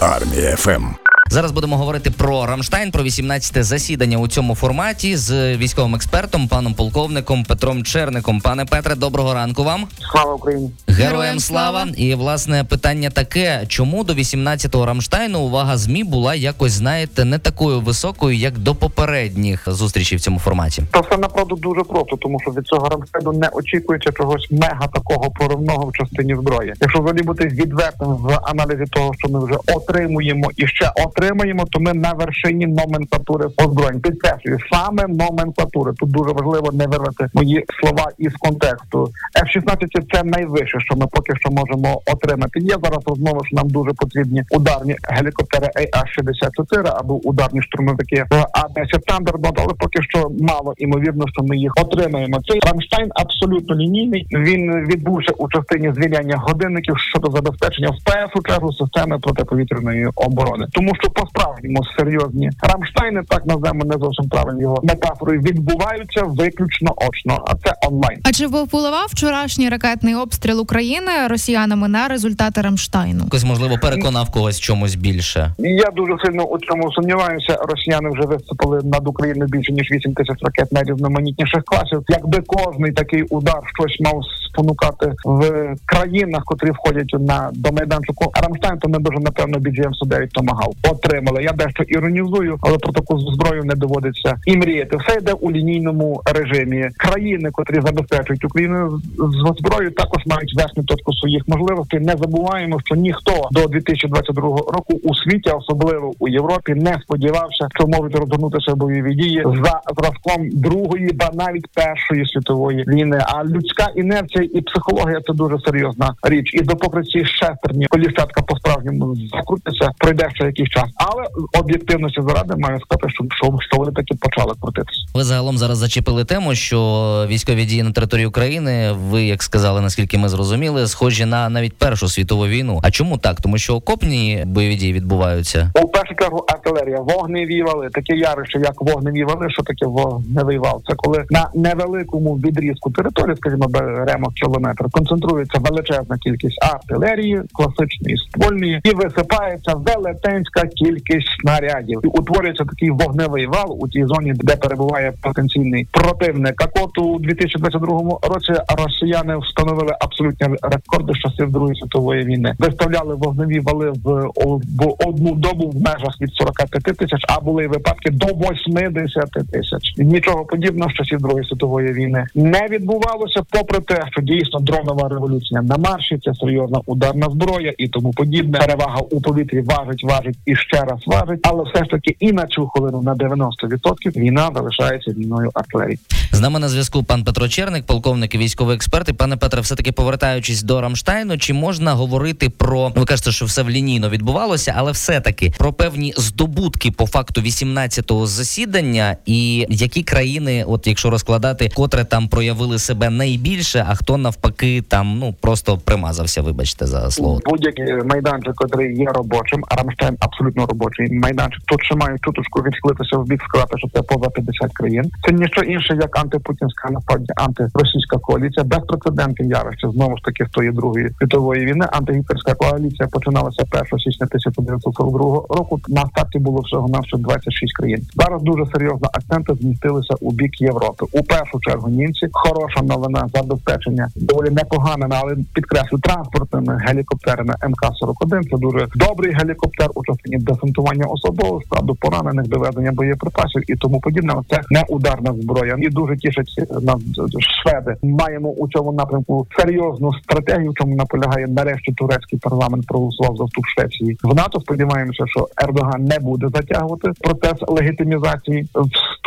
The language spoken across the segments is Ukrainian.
Армія ФМ. Зараз будемо говорити про Рамштайн, про 18-те засідання у цьому форматі з військовим експертом, паном полковником Петром Черником. Пане Петре, доброго ранку вам. Слава Україні! Героям Героям слава! слава! І власне питання таке: чому до 18-го Рамштайну увага змі була якось, знаєте, не такою високою, як до попередніх зустрічей в цьому форматі? Та все направду дуже просто, тому що від цього Рамштайну не очікується чогось мега такого проривного в частині зброї. Якщо взагалі бути відвертим в аналізі того, що ми вже отримуємо і ще отримаємо, то ми на вершині номенклатури озброєнь. Підкреслюю, саме номенклатури. Тут дуже важливо не вирвати мої слова із контексту. F-16 – це найвище, що ми поки що можемо отримати. Є зараз розмова, що нам дуже потрібні ударні гелікоптери AH-64 або ударні штурмовики А-10 Thunderbird, але поки що мало імовірно, що ми їх отримаємо. Цей Рамштайн абсолютно лінійний. Він відбувся у частині звільняння годинників щодо забезпечення в першу чергу системи протиповітряної оборони, тому що по справжньому серйозні Рамштайни, так називаємо не зовсім правильно його метафорою, відбуваються виключно очно, а це онлайн. А чи впливав вчорашній ракетний обстріл України росіянами на результати Рамштайну? Якось можливо переконав когось чомусь більше. Я дуже сильно у цьому сумніваюся. Росіяни вже висипали над Україною більше ніж 8 тисяч ракет найрізноманітніших класів. Якби кожний такий удар щось мав спонукати в країнах, котрі входять на до майданчику Рамштайн, то ми дуже напевно бюджет 9 томагав отримали. Я дещо іронізую, але про таку зброю не доводиться і мріяти. Все йде у лінійному режимі. Країни, котрі забезпечують Україну з зброєю, також мають весну точку своїх можливостей. Не забуваємо, що ніхто до 2022 року у світі, особливо у Європі, не сподівався, що можуть розгорнутися бойові дії за зразком другої, ба навіть першої світової війни. А людська інерція і психологія це дуже серйозна річ. І допоки ці шестерні колісатка по справжньому закрутиться, пройде ще якийсь час. Але об'єктивності заради маю сказати, що, що, що вони таки почали крутитися. Ви загалом зараз зачепили тему, що військові дії на території України, ви як сказали, наскільки ми зрозуміли, схожі на навіть Першу світову війну. А чому так? Тому що окопні бойові дії відбуваються. У першу чергу артилерія, вогневі вали, таке явище, як вогневі вали. Що таке вогневий вал? Це коли на невеликому відрізку території, скажімо, беремо кілометр, концентрується величезна кількість артилерії, класичної ствольної, і висипається велетенська кількість снарядів. І утворюється такий вогневий вал у тій зоні, де перебуває потенційний противник. Так от у 2022 році росіяни встановили абсолютні рекорди часів Другої світової війни. Виставляли вогневі вали в, в одну добу в межах від 45 тисяч, а були випадки до 80 тисяч. Нічого подібного з часів Другої світової війни не відбувалося, попри те, що дійсно дронова революція на марші, це серйозна ударна зброя і тому подібне. Перевага у повітрі важить, важить і ще раз важить, але все ж таки і на цю хвилину на 90% війна залишається війною артилерії. З нами на зв'язку пан Петро Черник, полковник і військовий експерт. І пане Петре, все таки повертаючись до Рамштайну, чи можна говорити про ви кажете, що все в лінійно відбувалося, але все таки про певні здобутки по факту 18-го засідання, і які країни, от якщо розкладати, котре там проявили себе найбільше, а хто навпаки там ну просто примазався, вибачте за слово. Будь-який майданчик, який є робочим, а Рамштайн абсолютно робочий майданчик. Тут ще маю чуточку відхилитися в бік сказати, що це поза 50 країн. Це ніщо інше, як антипутінська насправді антиросійська коаліція, безпрецедентне явище знову ж таки з тої другої світової війни. Антигітлерська коаліція починалася 1 січня 1942 року. На старті було всього на 26 країн. Зараз дуже серйозно акценти змістилися у бік Європи. У першу чергу німці хороша новина забезпечення доволі непоганими, але підкреслю транспортними гелікоптерами МК-41. Це дуже добрий гелікоптер у частині десантування особового складу, поранених доведення боєприпасів і тому подібне. Це не ударна зброя. І дуже тішать нас шведи. Маємо у цьому напрямку серйозну стратегію. Чому наполягає нарешті турецький парламент проголосував за вступ Швеції в НАТО. Сподіваємося, що Ердоган не буде затягувати процес легітимізації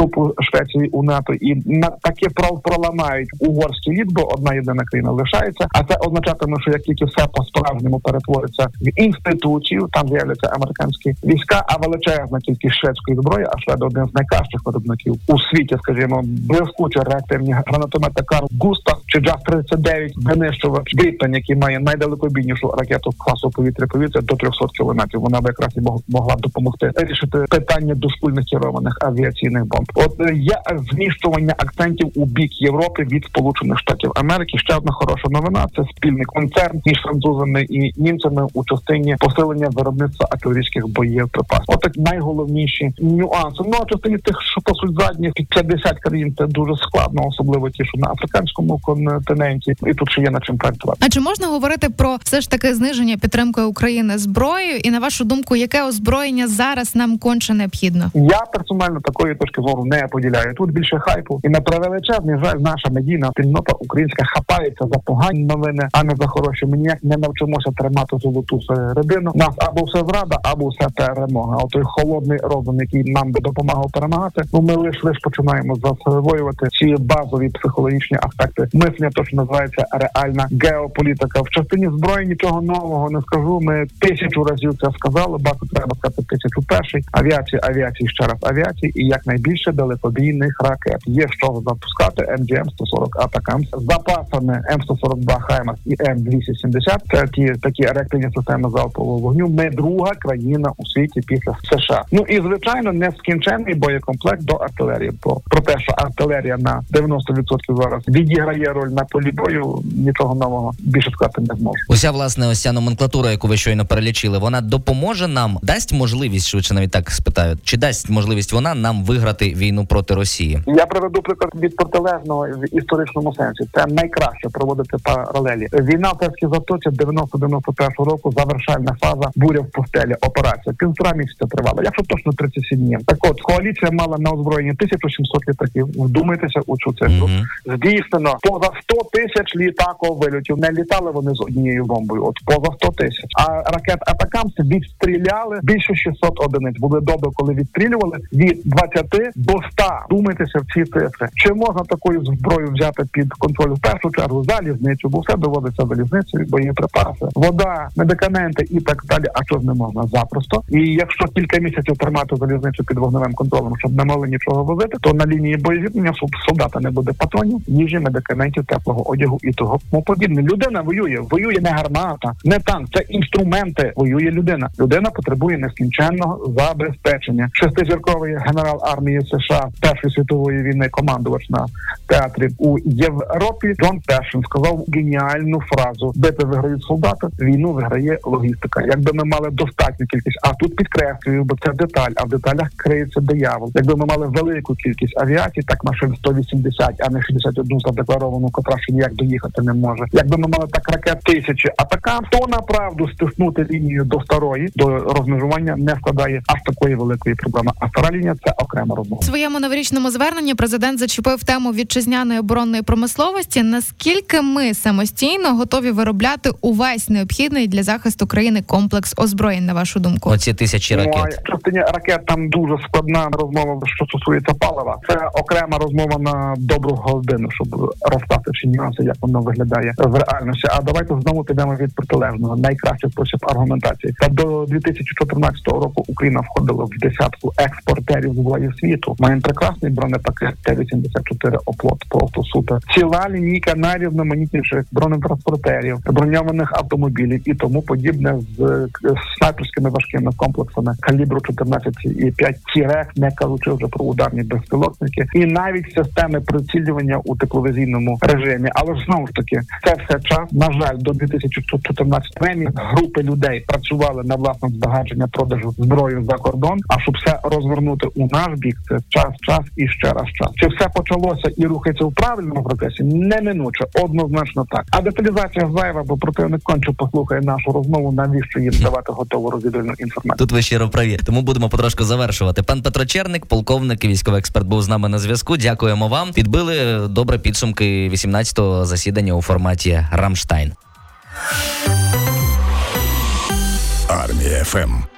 вступу Швеції у НАТО, і на таке проламають угорський лід, бо одна єдина країна лишається. А це означатиме, що як тільки все по справжньому перетвориться в інституцію, там з'являться американські війська, а величезна кількість шведської зброї, а шведи один з найкращих виробників у світі, скажімо, блискуче реактивні гранатомети Карл Густав чи Джаз 39 винищувач Гріппен, який має найдалекобійнішу ракету класу повітря повітря до 300 кілометрів. Вона б якраз і могла б допомогти вирішити питання дошкульних керованих авіаційних бомб. От е, є зміщування акцентів у бік Європи від Сполучених Штатів Америки. Ще одна хороша новина. Це спільний концерн між французами і німцями у частині посилення виробництва артилерійських боєприпасів. От так найголовніші нюанси. Ну а частині тих, що по суть задніх 50 країн, це дуже складно, особливо ті, що на африканському континенті, і тут ще є на чим працювати. А чи можна говорити про все ж таки зниження підтримки України зброєю? І на вашу думку, яке озброєння зараз нам конче необхідно? Я персонально такої точки зору не поділяю. Тут більше хайпу, і на превеличезний жаль, наша медійна спільнота українська хапається за погані новини, а не за хороші. Ми ніяк не навчимося тримати золоту середину. Нас або все зрада, або все перемога. А той холодний розум, який нам би допомагав перемагати. Ну ми лише лиш починаємо засвоювати ці базові психологічні аспекти мислення, то що називається реальна геополітика. В частині зброї нічого нового не скажу. Ми тисячу разів це сказали. Базу треба сказати тисячу перший авіації, авіації ще раз авіації, і якнайбільше далекобійних ракет. Є що запускати МДМ 140 Атакамс з запасами М 142 Хаймас і М 270 Це ті такі реактивні системи залпового вогню. Ми друга країна у світі після США. Ну і звичайно нескінчений боєкомплект до артилерії. Про, про те, що артилерія на 90% зараз відіграє роль на полі бою. Нічого нового більше сказати не зможу. Уся власне ось ця номенклатура, яку ви щойно перелічили, вона допоможе нам, дасть можливість швидше навіть так спитають, чи дасть можливість вона нам виграти війну проти Росії? Я приведу приклад від протилежного в історичному сенсі. Це найкраще проводити паралелі. Війна в Перській затоці 90-91 року. Завершальна фаза буря в пустелі. Операція півтора місяця тривала. Якщо точно 37 днів. Так от коаліція мала на озброєнні 1700 літаків. Вдумайтеся у цю цифру. Мгм. Здійснено поза 100 тисяч літаків вильотів. Не літали вони з однією бомбою. От поза 100 тисяч. А ракет Атакамс відстріляли більше 600 одиниць. Були доби, коли відстрілювали від 20 до 100. Думайтеся в ці цифри. Чи можна такою зброю взяти під контроль в першу чергу залізницю, бо все доводиться залізницею, боєприпаси, вода, медикаменти і так далі. А що ж не можна запросто? І якщо кілька місяців тримати залізницю під вогневим контролем, щоб не могли нічого возити, то на лінії боєзіткнення солдата не буде патронів, їжі, медикаментів, теплого одягу і того подібне. Людина воює, воює не гармата, не танк, це інструменти. Воює людина. Людина потребує нескінченного забезпечення. Шестизірковий генерал армії США Першої світової війни, командувач на театрі у Європі. Джон Першин сказав геніальну фразу: бити виграють солдати, війну виграє логістика. Якби ми мали достатню кількість, а тут підкреслюю, бо це деталь, а в деталях криється диявол. Якби ми мали велику кількість авіацій, так машин 180, а не 61 задекларовану, котра ще ніяк доїхати не може. Якби ми мали так ракет тисячі, а така то направду стиснути лінію до старої до розмежування не складає аж такої великої проблеми. А стара лінія це окрема розмова. У своєму новорічному зверненні президент зачепив тему вітчизняної оборонної промисловості. Наскільки ми самостійно готові виробляти увесь необхідний для захисту країни комплекс озброєнь, на вашу думку? Оці тисячі Ну, ракет. в частині ракет там дуже складна розмова, що стосується палива. Це окрема розмова на добру годину, щоб розстати всі нюанси, як воно виглядає в реальності. А давайте знову підемо від протилежного. Найкращий спосіб аргументації. Та до 2014 року Україна входила в десятку експортерів зброї світу. Маємо прекрасний бронепакет Т-84 оплот, просто супер. Ціла лінійка найрізноманітніших бронетранспортерів, броньованих автомобілів і тому подібне з снайперськими важкими комплексами калібру 14,5 T-Rex, не кажучи вже про ударні безпілотники, і навіть системи прицілювання у тепловізійному режимі. Але ж знову ж таки, це все час. На жаль, до 2014 певні групи людей працювали на власне збагачення продажу зброї за кордон. А щоб все розвернути у наш бік, це час, час і ще раз час. Чи все почалося і рухається в правильному процесі? Неминуче, однозначно так. А деталізація зайва, бо противник конче послухає нашу розмову. Навіщо їм давати готову розвідувальну інформацію? Тут ви щиро праві. Тому будемо потрошку завершувати. Пан Петро Черник, полковник і військовий експерт, був з нами на зв'язку. Дякуємо вам. Підбили добре підсумки 18-го засідання у форматі Рамштайн. Армія ФМ.